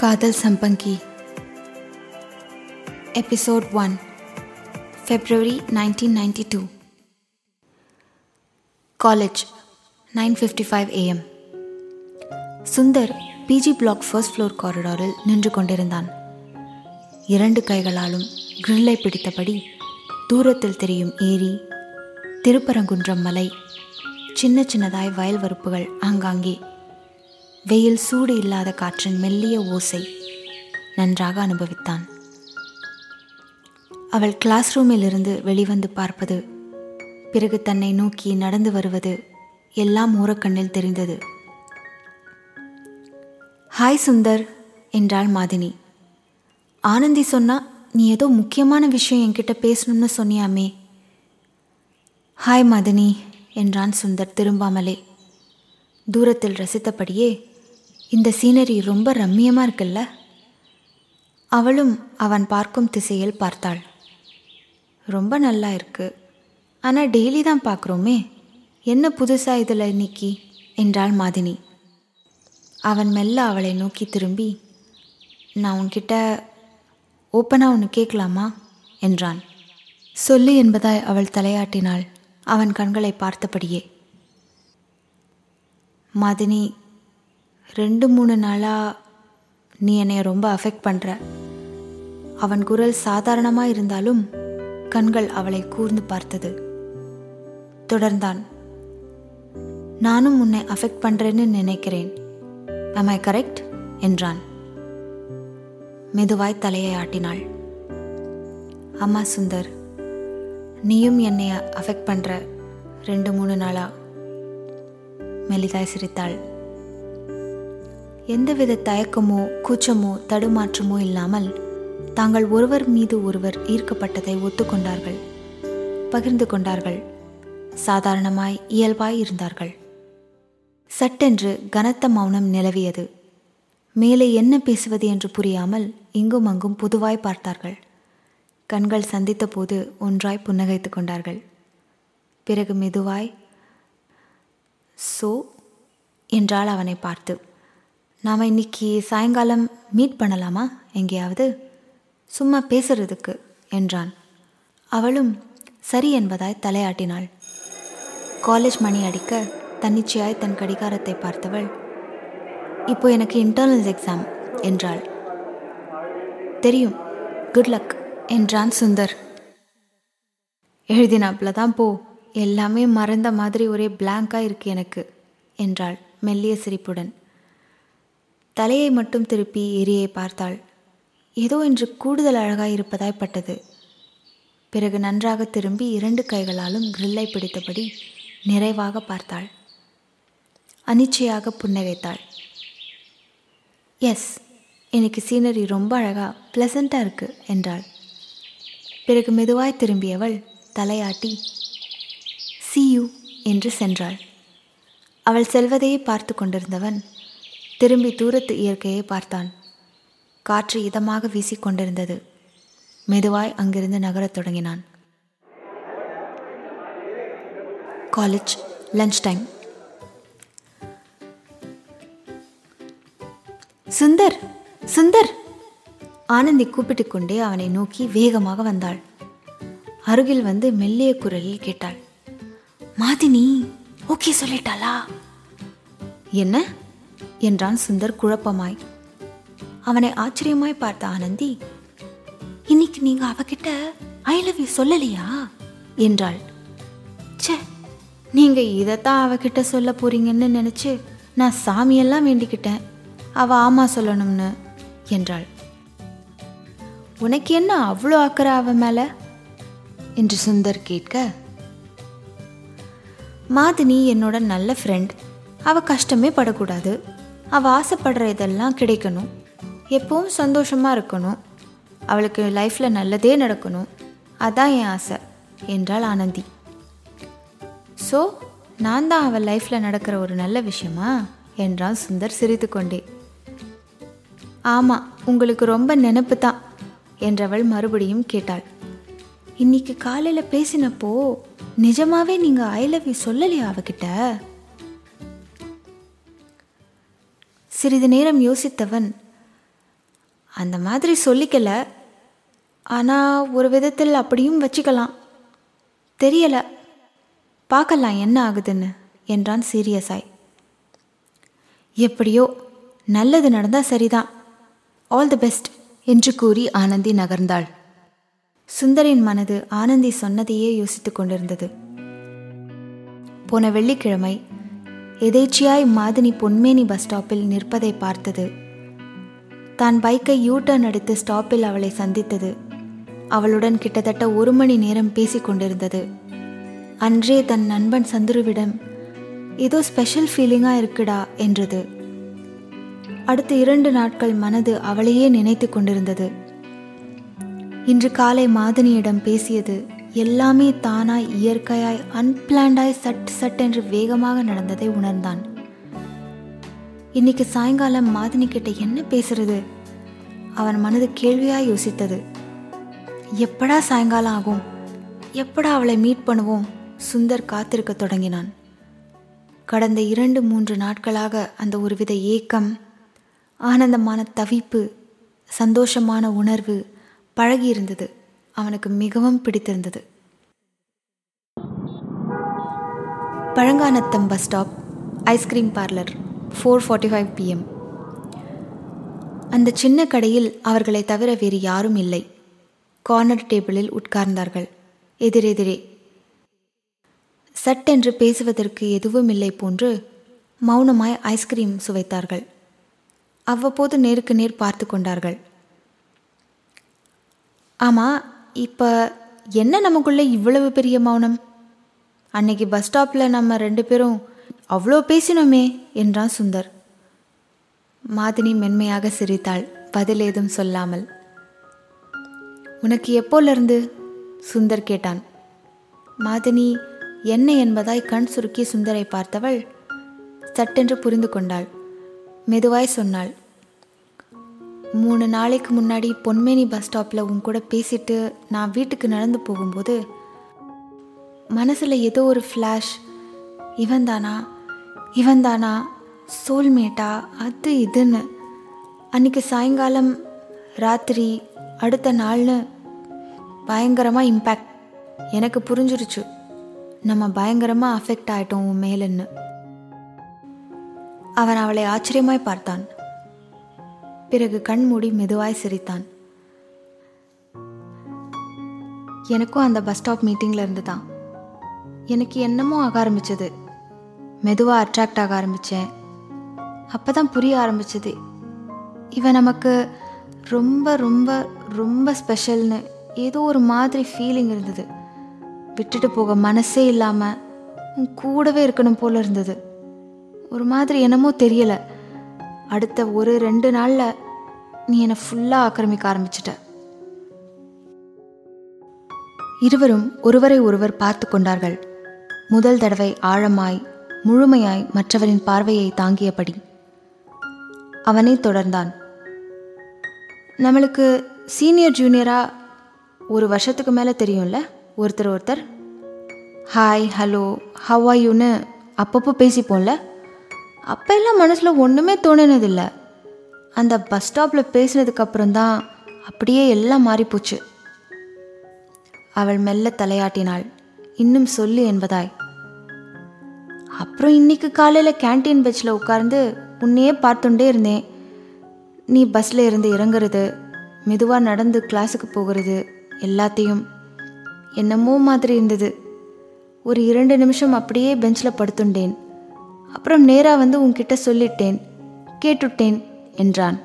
காதல் சம்பங்கி. Episode one February nineteen ninety two college nine fifty five AM Sundar PG block first floor காரிடாரில் நின்று கொண்டிருந்தான். இரண்டு கைகளாலும் கிரில்லை பிடித்தபடி தூரத்தில் தெரியும் ஏரி திருப்பரங்குன்றம் மலை சின்ன சின்னதாய் வயல் வரப்புகள் ஆங்காங்கே வெயில் சூடு இல்லாத காற்றின் மெல்லிய ஓசை நன்றாக அனுபவித்தான். அவள் கிளாஸ் ரூமிலிருந்து வெளிவந்து பார்ப்பது பிறகு தன்னை நோக்கி நடந்து வருவது எல்லாம் ஓரக்கண்ணில் தெரிந்தது. ஹாய் சுந்தர் என்றாள் மாதினி. ஆனந்தி சொன்னா நீ ஏதோ முக்கியமான விஷயம் என்கிட்ட பேசணும்னு சொன்னியாமே. ஹாய் மதினி என்றான் சுந்தர் திரும்பாமலே. தூரத்தில் ரசித்தபடியே இந்த சீனரி ரொம்ப ரம்மியமாக இருக்குல்ல? அவளும் அவன் பார்க்கும் திசையில் பார்த்தாள். ரொம்ப நல்லா இருக்கு. ஆனால் டெய்லி தான் பார்க்குறோமே. என்ன புதுசாக இதில் இன்னைக்கு என்றாள் மாதினி. அவன் மெல்ல அவளை நோக்கி திரும்பி நான் உன்கிட்ட ஓப்பனாக ஒன்று கேட்கலாமா? என்றான். சொல்லு என்பதாய் அவள் தலையாட்டினாள். அவன் கண்களை பார்த்தபடியே மதினி ரெண்டு மூணு நாளாக நீ என்னை ரொம்ப அஃபெக்ட் பண்ணுற அவன் குரல் சாதாரணமாக இருந்தாலும் கண்கள் அவளை கூர்ந்து பார்த்தது. தொடர்ந்தான். நானும் உன்னை அஃபெக்ட் பண்ணுறேன்னு நினைக்கிறேன். Am ஐ கரெக்ட் என்றான். மெதுவாய் தலையை ஆட்டினாள். அம்மா சுந்தர் நீயும் என்னை அஃபெக்ட் பண்ணுற ரெண்டு மூணு நாளா? மெலிதாய் சிரித்தாள். எந்தவித தயக்கமோ கூச்சமோ தடுமாற்றமோ இல்லாமல் தாங்கள் ஒருவர் மீது ஒருவர் ஈர்க்கப்பட்டதை ஒத்துக்கொண்டார்கள் பகிர்ந்து கொண்டார்கள் சாதாரணமாய் இயல்பாய் இருந்தார்கள். சட்டென்று கனத்த மௌனம் நிலவியது. மேலே என்ன பேசுவது என்று புரியாமல் இங்கும் அங்கும் பொதுவாய் பார்த்தார்கள். கண்கள் சந்தித்த போது ஒன்றாய் புன்னகைத்து கொண்டார்கள். பிறகு மெதுவாய் சோ? என்றாள் அவனை பார்த்து. நாம் இன்னைக்கு சாயங்காலம் மீட் பண்ணலாமா? எங்கேயாவது? சும்மா பேசுறதுக்கு என்றான். அவளும் சரி என்பதாய் தலையாட்டினாள். காலேஜ் மணி அடிக்க தன்னிச்சையாய் தன் கடிகாரத்தை பார்த்தவள் இப்போ எனக்கு இன்டர்னல்ஸ் எக்ஸாம் என்றாள். தெரியும். குட் லக் என்றான் சுந்தர். எழுதினாப்புல தான் போ. எல்லாமே மறந்த மாதிரி ஒரே பிளாங்காக இருக்கு எனக்கு என்றாள் மெல்லிய சிரிப்புடன். தலையை மட்டும் திருப்பி எரியை பார்த்தாள். ஏதோ என்று கூடுதல் அழகாய் இருப்பதாய் பட்டது. பிறகு நன்றாக திரும்பி இரண்டு கைகளாலும் கிரில்லை பிடித்தபடி நிறைவாக பார்த்தாள். அனிச்சையாக புன்னகைத்தாள். எஸ் எனக்கு சீனரி ரொம்ப அழகாக ப்ளசண்ட்டாக இருக்கு என்றாள். பிறகு மெதுவாய் திரும்பியவள் தலையாட்டி சி யூ என்று சென்றாள். அவள் செல்வதையே பார்த்து கொண்டிருந்தவன் திரும்பி தூரத்து இயற்கையை பார்த்தான். காற்று இதமாக வீசிக்கொண்டிருந்தது. மெதுவாய் அங்கிருந்து நகரத் தொடங்கினான். College lunch time. Sundar Sundar! Anandhi கூப்பிட்டு கொண்டே அவனை நோக்கி வேகமாக வந்தாள். அருகில் வந்து மெல்லிய குரலில் கேட்டாள். மாதினி ஓகே சொல்லிட்டாளா? என்ன? என்றான் சுந்தர் குழப்பமாய். அவனை ஆச்சரியமாய் பார்த்த ஆனந்தி இன்னைக்கு நீங்க அவகிட்ட ஐ லவ் யூ சொல்லலையா? என்றாள். ச்சே நீங்க இதைத்தான் அவகிட்ட சொல்ல போறீங்கன்னு நினைச்சு நான் சாமியெல்லாம் வேண்டிக்கிட்டேன். அவ ஆமா சொல்லணும்னு என்றாள். உனக்கு என்ன அவ்வளோ அக்கறை அவ மேல? என்று சுந்தர் கேட்க மாதினி என்னோட நல்ல ஃப்ரெண்ட் அவ கஷ்டமே படக்கூடாது. அவள் ஆசைப்படுற இதெல்லாம் கிடைக்கணும். எப்பவும் சந்தோஷமாக இருக்கணும். அவளுக்கு லைஃப்பில் நல்லதே நடக்கணும். அதான் என் ஆசை என்றாள் ஆனந்தி. ஸோ நான் தான் அவள் லைஃப்பில் நடக்கிற ஒரு நல்ல விஷயமா? என்றான் சுந்தர் சிரித்து கொண்டே ஆமாம் உங்களுக்கு ரொம்ப நினப்பு தான் என்றவள் மறுபடியும் கேட்டாள். இன்னைக்கு காலையில் பேசினப்போ நிஜமாவே நீங்கள் ஐ லவ் யூ சொல்லலையா அவகிட்ட? சிறிது நேரம் யோசித்தவன் அந்த மாதிரி சொல்லிக்கல. ஆனால் ஒரு விதத்தில் அப்படியும் வச்சுக்கலாம். தெரியல. பார்க்கலாம் என்ன ஆகுதுன்னு என்றான் சீரியஸாய் எப்படியோ நல்லது நடந்தால் சரிதான். ஆல் தி பெஸ்ட் என்று கூறி ஆனந்தி நகர்ந்தாள். சுந்தரின் மனது ஆனந்தி சொன்னதையே யோசித்துக் கொண்டிருந்தது. போன வெள்ளிக்கிழமை எதேச்சியாய் மாதினி பொன்மேனி பஸ் ஸ்டாப்பில் நிற்பதை பார்த்தது. தான் பைக்கை யூ டர்ன் அடித்து ஸ்டாப்பில் அவளை சந்தித்தது. அவளுடன் கிட்டத்தட்ட ஒரு மணி நேரம் பேசிக்கொண்டிருந்தது அன்றே தன் நண்பன் சந்துருவிடம் ஏதோ ஸ்பெஷல் ஃபீலிங்காக இருக்குடா என்றது. அடுத்த இரண்டு நாட்கள் மனது அவளையே நினைத்து கொண்டிருந்தது. இன்று காலை மாதினியிடம் பேசியது எல்லாமே தானாய் இயற்கையாய் அன்பிளான்டாய் சட் சட் என்று வேகமாக நடந்ததை உணர்ந்தான். இன்னைக்கு சாயங்காலம் மாதினி கிட்ட என்ன பேசுறது? அவன் மனது கேள்வியாய் யோசித்தது. எப்படா சாயங்காலம் ஆகும்? எப்படா அவளை மீட் பண்ணுவோம்? சுந்தர் காத்திருக்க தொடங்கினான். கடந்த இரண்டு மூன்று நாட்களாக அந்த ஒருவித ஏக்கம் ஆனந்தமான தவிப்பு சந்தோஷமான உணர்வு பழகியிருந்தது. அவனுக்கு மிகவும் பிடித்திருந்தது. Palanganatham bus stop ice cream parlour four forty five PM அந்த சின்ன கடையில் அவர்களை தவிர வேறு யாரும் இல்லை. கார்னர் டேபிளில் உட்கார்ந்தார்கள். எதிரெதிரே. சட்டென்று பேசுவதற்கு எதுவும் இல்லை போன்று மௌனமாய் ஐஸ்கிரீம் சுவைத்தார்கள். அவ்வப்போது நேருக்கு நேர் பார்த்து கொண்டார்கள். ஆமாம் இப்போ என்ன நமக்குள்ளே இவ்வளவு பெரிய மௌனம்? அன்னைக்கு பஸ் ஸ்டாப்பில் நம்ம ரெண்டு பேரும் அவ்வளோ பேசினோமே என்றான் சுந்தர். மாதினி மென்மையாக சிரித்தாள் பதில் ஏதும் சொல்லாமல். உனக்கு எப்போலேருந்து? சுந்தர் கேட்டான். மாதினி என்ன என்பதாய் கண் சுருக்கி சுந்தரை பார்த்தவள்? சட்டென்று புரிந்து கொண்டாள். மெதுவாய் சொன்னாள். மூணு நாளைக்கு முன்னாடி பொன்மேனி பஸ் ஸ்டாப்பில் உன் கூட பேசிட்டு நான் வீட்டுக்கு நடந்து போகும்போது மனசில் ஏதோ ஒரு ஃப்ளாஷ் இவன் தானா இவன் தானா சோல்மேட்டா அது இதுன்னு. அன்னைக்கு சாயங்காலம் ராத்திரி அடுத்த நாள்னு பயங்கரமாக இம்பேக்ட் எனக்கு புரிஞ்சிருச்சு. நம்ம பயங்கரமாக அஃபெக்ட் ஆகிட்டோம் மேலன்னு. அவன் அவளை ஆச்சரியமாய் பார்த்தான். பிறகு கண்மூடி மெதுவாய் சிரித்தான். எனக்கும் அந்த பஸ் ஸ்டாப் மீட்டிங்கில் இருந்து தான் எனக்கு என்னமோ ஆக ஆரம்பிச்சது. மெதுவாக அட்ராக்ட் ஆக ஆரம்பித்தேன் அப்போ தான் புரிய ஆரம்பிச்சது. இவன் நமக்கு ரொம்ப ரொம்ப ரொம்ப ஸ்பெஷல்னு ஏதோ ஒரு மாதிரி ஃபீலிங் இருந்தது. விட்டுட்டு போக மனசே இல்லாமல் கூடவே இருக்கணும் போல இருந்தது. ஒரு மாதிரி என்னமோ தெரியலை. அடுத்த ஒரு ரெண்டு நாளில் நீ என்னை ஃபுல்லாக ஆக்கிரமிக்க ஆரம்பிச்சிட்ட. இருவரும் ஒருவரை ஒருவர் பார்த்து கொண்டார்கள். முதல் தடவை ஆழமாய் முழுமையாய் மற்றவரின் பார்வையை தாங்கியபடி. அவனை தொடர்ந்தான். நம்மளுக்கு சீனியர் ஜூனியரா ஒரு வருஷத்துக்கு மேலே தெரியும்ல? ஒருத்தர் ஒருத்தர்? ஹாய் ஹலோ ஹவ் ஆர் யூன்னு அப்பப்போ பேசிப்போம்ல? அப்போ எல்லாம் மனசில் ஒன்றுமே தோணினதில்லை. அந்த பஸ் ஸ்டாப்பில் பேசினதுக்கப்புறம் தான் அப்படியே எல்லாம் மாறிப்போச்சு. அவள் மெல்ல தலையாட்டினாள். இன்னும் சொல்லு என்பதாய். அப்புறம் இன்னைக்கு காலையில் கேன்டீன் பெஞ்சில் உட்கார்ந்து உன்னையே பார்த்துட்டே இருந்தேன். நீ பஸ்ஸில் இருந்து இறங்குறது மெதுவாக நடந்து கிளாஸுக்கு போகிறது எல்லாத்தையும். என்னமோ மாதிரி இருந்தது. ஒரு இரண்டு நிமிஷம் அப்படியே பெஞ்சில் படுத்துண்டேன். அப்புறம் நேராக வந்து உன்கிட்ட சொல்லிட்டேன் கேட்டுட்டேன் என்றான்.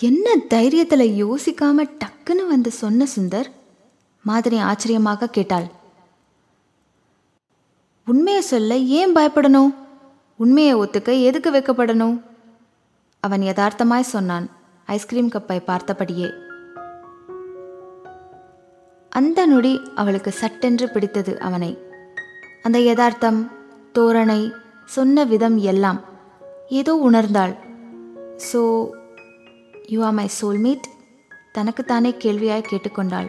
என்ன தைரியத்தில் யோசிக்காம டக்குன்னு வந்து சொன்ன சுந்தர்? மாதிரி ஆச்சரியமாக கேட்டாள். உண்மையை சொல்ல ஏன் பயப்படணும்? உண்மையை ஒத்துக்க எதுக்கு வைக்கப்படணும்? அவன் யதார்த்தமாய் சொன்னான் ஐஸ்கிரீம் கப்பை பார்த்தபடியே. அந்த நொடி அவளுக்கு சட்டென்று பிடித்தது அவனை. அந்த யதார்த்தம் தோரணை சொன்ன விதம் எல்லாம் ஏதோ உணர்ந்தாள். So you are my soulmate தனக்குத்தானே கேள்வியாய் கேட்டுக்கொண்டாள்.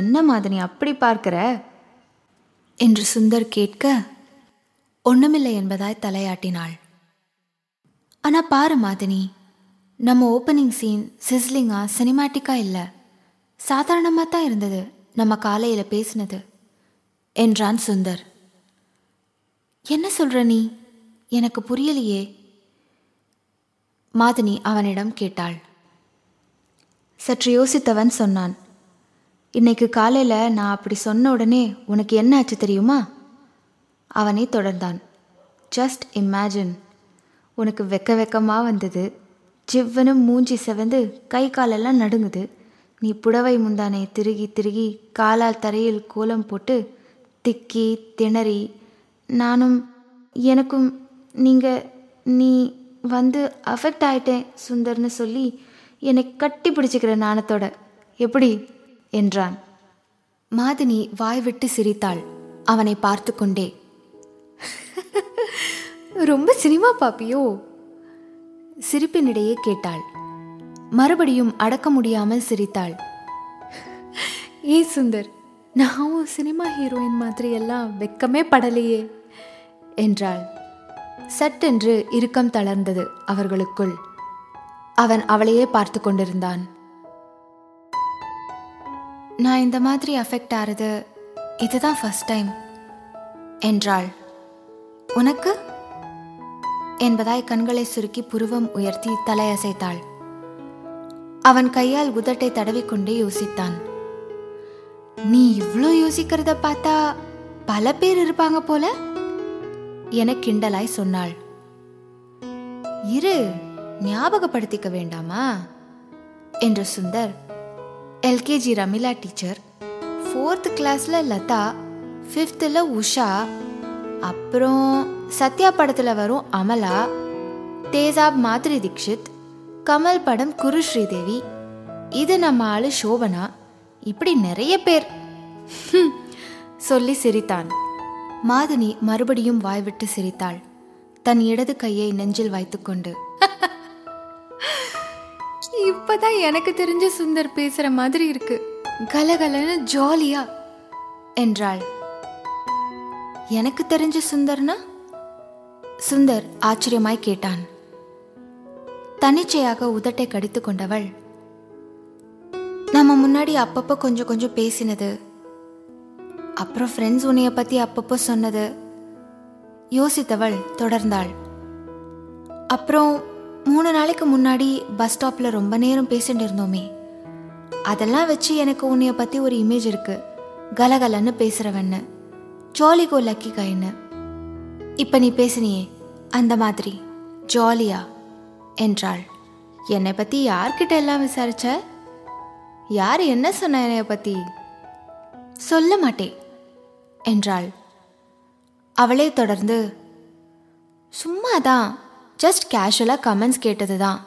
என்ன மாதிரி அப்படி பார்க்கிற? என்று சுந்தர் கேட்க ஒண்ணுமில்லை என்பதாய் தலையாட்டினாள். ஆனால் பாரு மாதினி நம்ம ஓப்பனிங் சீன் சிஸ்லிங்காக சினிமாட்டிக்காக இல்லை. சாதாரணமாக தான் இருந்தது நம்ம காலையில் பேசினது. என்றான் சுந்தர். என்ன சொல்ற நீ? எனக்கு புரியலையே. மாதினி அவனிடம் கேட்டாள். சற்று யோசித்தவன் சொன்னான். இன்னைக்கு காலையில் நான் அப்படி சொன்ன உடனே உனக்கு என்ன ஆச்சு தெரியுமா? அவனை தொடர்ந்தான். ஜஸ்ட் இமேஜின் உனக்கு வெக்க வெக்கமாக வந்தது. ஜிவ்வனும் மூஞ்சி செவந்து கை காலெல்லாம் நடுங்குது. நீ புடவை முந்தானை திருகி திருகி காலால் தரையில் கோலம் போட்டு திக்கி திணறி நானும் எனக்கும் நீங்கள் நீ வந்து அஃபெக்ட் ஆயிட்டேன் சுந்தர்னு சொல்லி என்னை கட்டி பிடிச்சிக்கிற நாணத்தோட. எப்படி? என்றான். மாதினி வாய் விட்டு சிரித்தாள். அவனை பார்த்து கொண்டே. ரொம்ப சினிமா பாப்பியோ? சிரிப்பினிடையே கேட்டாள். மறுபடியும் அடக்க முடியாமல் சிரித்தாள். ஏ சுந்தர் நான் சினிமா ஹீரோயின் மாதிரி எல்லாம் வெக்கமே படலையே என்றாள். சட்டென்று இறுக்கம் தளர்ந்தது அவர்களுக்குள். அவன் அவளையே பார்த்து கொண்டிருந்தான். நான் இந்த மாதிரி அஃபெக்ட் ஆறது இதுதான் ஃபர்ஸ்ட் டைம் என்றாள். உனக்கு? என்பதாய் கண்களை சுருக்கி புருவம் உயர்த்தி தலையசைத்தாள். அவன் கையால் உதட்டை தடவிக்கொண்டே யோசித்தான். நீ இவ்ளோ யோசிக்கிறத பார்த்தா பல பேர் இருப்பாங்க போல? என கிண்டலாய் சொன்னாள். இரு ஞாபகப்படுத்திக்க வேண்டாமா? என்று Sundar LKG Ramila teacher fourth கிளாஸ்ல லதா ஃபிஃப்த்தில் உஷா அப்புறம் சத்யா படத்தில் வரும் அமலா தேசாப் மாத்ரி தீக்ஷித் கமல் படம் குரு ஸ்ரீதேவி இது நம்ம ஆளு சோபனா இப்படி நிறைய பேர். சொல்லி சிரித்தான். மாதினி மறுபடியும் வாய்விட்டு சிரித்தாள். தன் இடது கையை நெஞ்சில் வைத்துக்கொண்டு. இப்பதான் எனக்கு தெரிஞ்ச சுந்தர் பேசுற மாதிரி இருக்கு. கலகலன்னு ஜாலியா என்றாள். எனக்கு தெரிஞ்ச சுந்தர்னா? சுந்தர் ஆச்சரியமாய் கேட்டான். தன்னிச்சையாக உதட்டை கடித்து கொண்டவள் நம்ம முன்னாடி அப்பப்போ கொஞ்சம் கொஞ்சம் பேசினது. அப்புறம் ஃப்ரெண்ட்ஸ் உன்னைய பற்றி அப்பப்போ சொன்னது. யோசித்தவள் தொடர்ந்தாள். அப்புறம் மூணு நாளைக்கு முன்னாடி பஸ் ஸ்டாப்பில் ரொம்ப நேரம் பேசிட்டு இருந்தோமே. அதெல்லாம் வச்சு எனக்கு உன்னைய பற்றி ஒரு இமேஜ் இருக்கு. கலகலன்னு பேசுறவன்னு. ஜாலிகோ லக்கி கைன்னு. இப்போ நீ பேசினியே அந்த மாதிரி. ஜாலியா என்றாள். என்னை பற்றி யார்கிட்ட எல்லாம் விசாரிச்ச? யார் என்ன சொன்ன என்னைய பத்தி? சொல்ல மாட்டேன் என்றாள். அவளே தொடர்ந்து சும்மா தான் ஜஸ்ட் கேஷுவலாக கமெண்ட்ஸ் கேட்டது தான்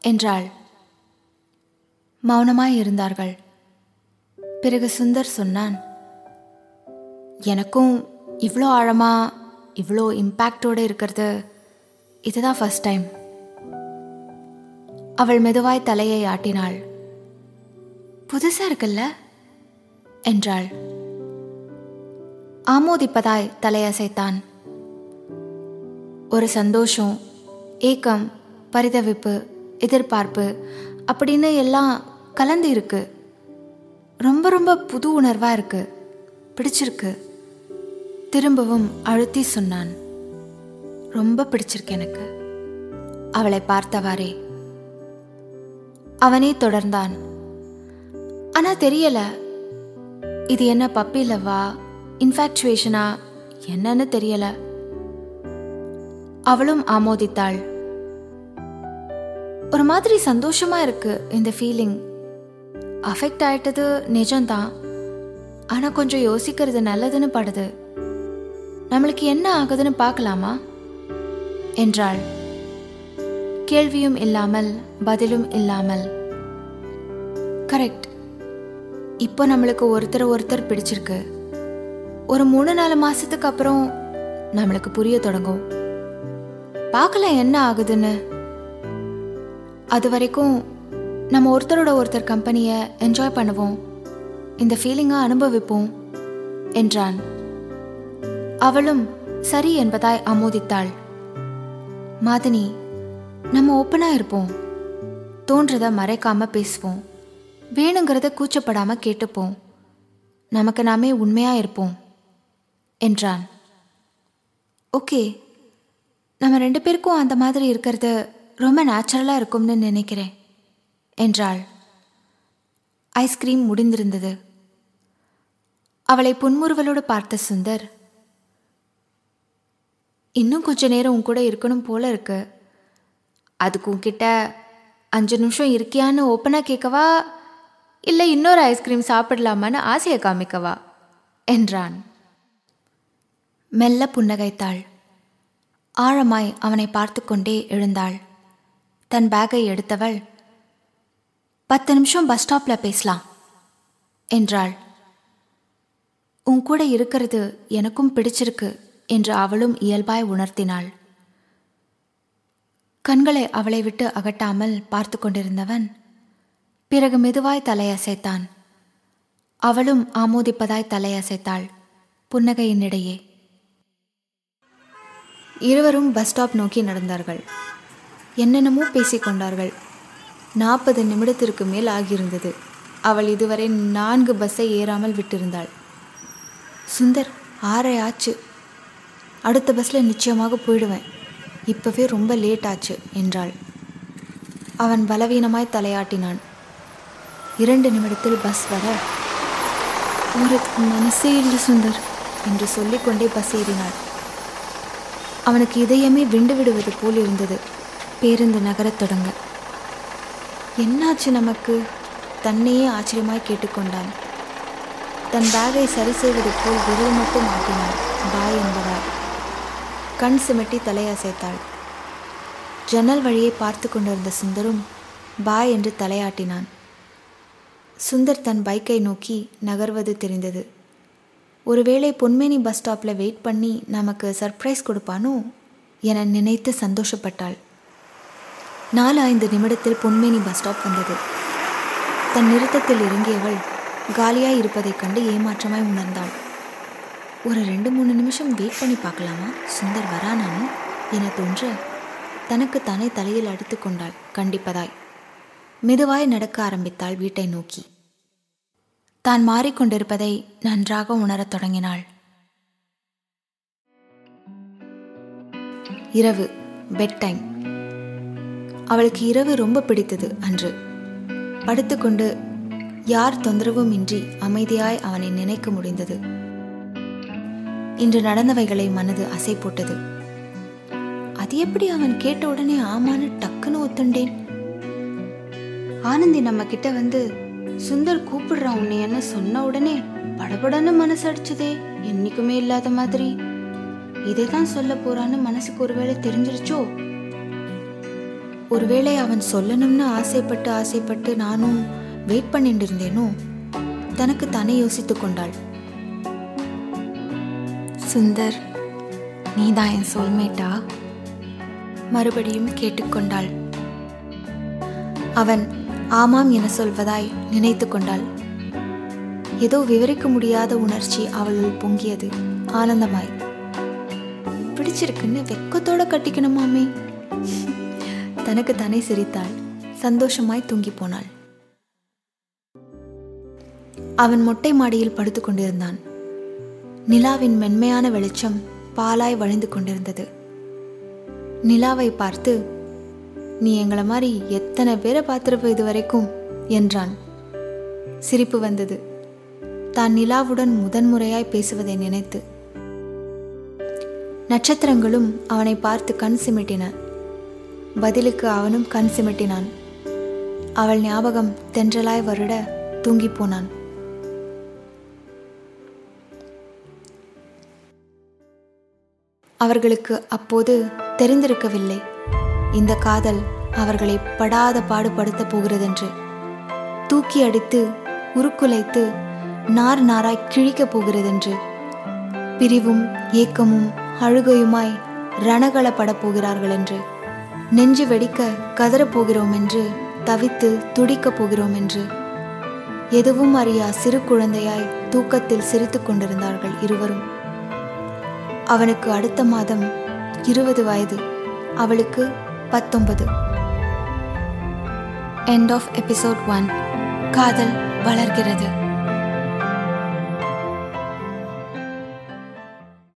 என்றாள். மௌனமாய் இருந்தார்கள். பிறகு சுந்தர் சொன்னான் எனக்கும் இவ்வளோ ஆழமாக இவ்வளோ இம்பேக்டோடு இருக்கிறது இதுதான் ஃபர்ஸ்ட் டைம் அவள் மெதுவாய் தலையை ஆட்டினாள். புதுசா இருக்குல்ல? என்றாள். ஆமோதிப்பதாய் தலையசைத்தான். ஒரு சந்தோஷம் ஏக்கம் பரிதவிப்பு எதிர்பார்ப்பு அப்படின்னு எல்லாம் கலந்து இருக்கு. ரொம்ப ரொம்ப புது உணர்வா இருக்கு. பிடிச்சிருக்கு. திரும்பவும் அழுத்தி சொன்னான். ரொம்ப பிடிச்சிருக்கு எனக்கு. அவளை பார்த்தவாறே. அவனே தொடர்ந்தான். ஆனா தெரியல. இது என்ன பப்பி லவ்வா இன்ஃபாக்சுவேஷனா என்னன்னு தெரியல. அவளும் ஆமோதித்தாள். ஒரு மாதிரி சந்தோஷமா இருக்கு இந்த ஃபீலிங் அஃபெக்ட் ஆயிட்டது நிஜம்தான். ஆனா கொஞ்சம் யோசிக்கிறது நல்லதுன்னு படுது. நம்மளுக்கு என்ன ஆகுதுன்னு பார்க்கலாமா? என்றாள். கேள்வியும் இல்லாமல் பதிலும் இல்லாமல். கரெக்ட் இப்போ நம்மளுக்கு ஒருத்தர் ஒருத்தர் பிடிச்சிருக்கு. ஒரு மூணு நாலு மாசத்துக்கு அப்புறம் நம்மளுக்கு புரிய தொடங்கும். பார்க்கலாம் என்ன ஆகுதுன்னு. அது வரைக்கும் நம்ம ஒருத்தரோட ஒருத்தர் கம்பெனியை என்ஜாய் பண்ணுவோம். இந்த ஃபீலிங்கை அனுபவிப்போம் என்றான். அவளும் சரி என்பதாய் ஆமோதித்தாள். மாதினி நம்ம ஓப்பனாக இருப்போம். தோன்றதை மறைக்காம பேசுவோம். வேணுங்கிறத கூச்சப்படாம கேட்டுப்போம். நமக்கு நாமே உண்மையா இருப்போம் என்றான். ஓகே. நம்ம ரெண்டு பேருக்கும் அந்த மாதிரி இருக்கிறது ரொம்ப நேச்சுரலாக இருக்கும்னு நினைக்கிறேன் என்றாள். ஐஸ்கிரீம் முடிந்திருந்தது. அவளை புன்முறுவலோடு பார்த்த சுந்தர் இன்னும் கொஞ்ச நேரம் உன் கூட இருக்கணும் போல இருக்கு. அதுக்கு உன்கிட்ட அஞ்சு நிமிஷம் இருக்கியான்னு ஓப்பனாக கேட்கவா இல்லை இன்னொரு ஐஸ்கிரீம் சாப்பிடலாமான்னு ஆசையை காமிக்கவா? என்றான். மெல்ல புன்னகைத்தாள். ஆழமாய் அவனை பார்த்து கொண்டே எழுந்தாள். தன் பேக்கை எடுத்தவள் பத்து நிமிஷம் பஸ் ஸ்டாப்பில் பேசலாம் என்றாள். உன் கூட இருக்கிறது எனக்கும் பிடிச்சிருக்கு என்று அவளும் இயல்பாய் உணர்த்தினாள். கண்களை அவளை விட்டு அகட்டாமல் பார்த்து கொண்டிருந்தவன் பிறகு மெதுவாய் தலையசைத்தான். அவளும் ஆமோதிப்பதாய் தலையசைத்தாள். புன்னகையினிடையே. இருவரும் பஸ் ஸ்டாப் நோக்கி நடந்தார்கள். என்னென்னமோ பேசிக்கொண்டார்கள் நாற்பது நிமிடத்திற்கு மேல் ஆகியிருந்தது. அவள் இதுவரை நான்கு பஸ்ஸை ஏறாமல் விட்டிருந்தாள். சுந்தர் ஆறை ஆச்சு. அடுத்த பஸ்ஸில் நிச்சயமாக போயிடுவேன். இப்போவே ரொம்ப லேட் ஆச்சு என்றாள். அவன் பலவீனமாய் தலையாட்டினான். இரண்டு நிமிடத்தில் பஸ் வர ஒரு மனசே இல்லை சுந்தர் என்று சொல்லிக்கொண்டே பஸ் ஏறினாள். அவனுக்கு இதயமே விண்டு விடுவது போல் இருந்தது. பேருந்து நகரத் தொடங்க. என்னாச்சு நமக்கு? தன்னையே ஆச்சரியமாய் கேட்டுக்கொண்டான். தன் பேகை சரி செய்வது போல் விரல் மட்டும் மாட்டினான் பாய் என்பதால். கண் சிமிட்டி தலையசைத்தாள். ஜன்னல் வழியை பார்த்து கொண்டிருந்த சுந்தரும் பாய் என்று தலையாட்டினான். சுந்தர் தன் பைக்கை நோக்கி நகர்வது தெரிந்தது. ஒருவேளை பொன்மேனி பஸ் ஸ்டாப்பில் வெயிட் பண்ணி நமக்கு சர்ப்ரைஸ் கொடுப்பானோ? என நினைத்து சந்தோஷப்பட்டாள். நாலு ஐந்து நிமிடத்தில் பொன்மேனி பஸ் ஸ்டாப் வந்தது. தன் நிறுத்தத்தில் இறங்கியவள் காலியாய் இருப்பதைக் கண்டு ஏமாற்றமாய் உணர்ந்தாள். ஒரு ரெண்டு மூணு நிமிஷம் வெயிட் பண்ணி பார்க்கலாமா? சுந்தர் வரானானு? என தோன்ற தனக்கு தானே தலையில் அடித்து கொண்டாள். கண்டிப்பதாய். மெதுவாய் நடக்க ஆரம்பித்தாள் வீட்டை நோக்கி. தான் மாறிக்கொண்டிருப்பதை நன்றாக உணரத் தொடங்கினாள். இரவு பெட் டைம் அவளுக்கு இரவு ரொம்ப பிடித்தது அன்று. படுத்துக்கொண்டு யார் தொந்தரவும் இன்றி அமைதியாய் அவனை நினைக்க முடிந்தது. இன்று நடந்தவைகளை மனது அசை போட்டது அது எப்படி அவன் கேட்ட உடனே ஆமான்னு டக்குன்னு ஒத்துண்டேன்? ஆனந்தி நம்ம கிட்ட வந்து சுந்தர் கூப்பிடுறான் உன்னையன்னு சொன்ன உடனே படபடன்னு மனசு அடிச்சதே என்னைக்குமே இல்லாத மாதிரி. இதை தான் சொல்ல போறான்னு மனசுக்கு ஒருவேளை தெரிஞ்சிருச்சோ? ஒருவேளை அவன் சொல்லணும்னு ஆசைப்பட்டு ஆசைப்பட்டு நானும் வெயிட் பண்ணிட்டு இருந்தேனோ தனக்கு தானே யோசித்து கொண்டாள். சுந்தர் நீதான் என் சோல்மேட்டா மறுபடியும் கேட்டுக்கொண்டாள் அவன் ஆமாம் என சொல்வதாய் நினைத்து கொண்டாள். ஏதோ விவரிக்க முடியாத உணர்ச்சி அவளுள் பொங்கியது. ஆனந்தமாய் பிடிச்சிருக்குன்னு வெக்கத்தோட கட்டிக்கணுமாமே தனக்கு தானே சிரித்தாள். சந்தோஷமாய் தூங்கி போனாள். அவன் மொட்டை மாடியில் படுத்துக் கொண்டிருந்தான். நிலாவின் மென்மையான வெளிச்சம் பாலாய் வழிந்து கொண்டிருந்தது. நிலாவை பார்த்து நீ எங்களை மாதிரி எத்தனை பேரை பார்த்துருப்ப இது வரைக்கும் என்றான். சிரிப்பு வந்தது. தான் நிலாவுடன் முதன்முறையாய் பேசுவதை நினைத்து. நட்சத்திரங்களும் அவனை பார்த்து கண் சிமிட்டின. பதிலுக்கு அவனும் கண் சிமிட்டினான். அவள் ஞாபகம் தென்றலாய் வருட தூங்கிப் போனான். அவர்களுக்கு அப்போது தெரிந்திருக்கவில்லை. இந்த காதல் அவர்களை படாத பாடுபடுத்தப் போகிறதென்று. தூக்கி அடித்து உருக்குலைத்து நார் நாராய் கிழிக்கப் போகிறதென்று. பிரிவும் ஏக்கமும் அழுகையுமாய் ரணகளப்படப் போகிறார்கள் என்று நெஞ்சு வெடிக்க கதறப்போகிறோம் என்று தவித்து துடிக்கப் போகிறோம் என்று எதுவும் அறியா சிறு குழந்தையாய் தூக்கத்தில் சிரித்துக் கொண்டிருந்தார்கள் இருவரும். அவனுக்கு அடுத்த மாதம் இருபது வயது. அவளுக்கு பத்தொன்பது எண்ட் ஆஃப் எபிசோட் ஒன் காதல் வளர்கிறது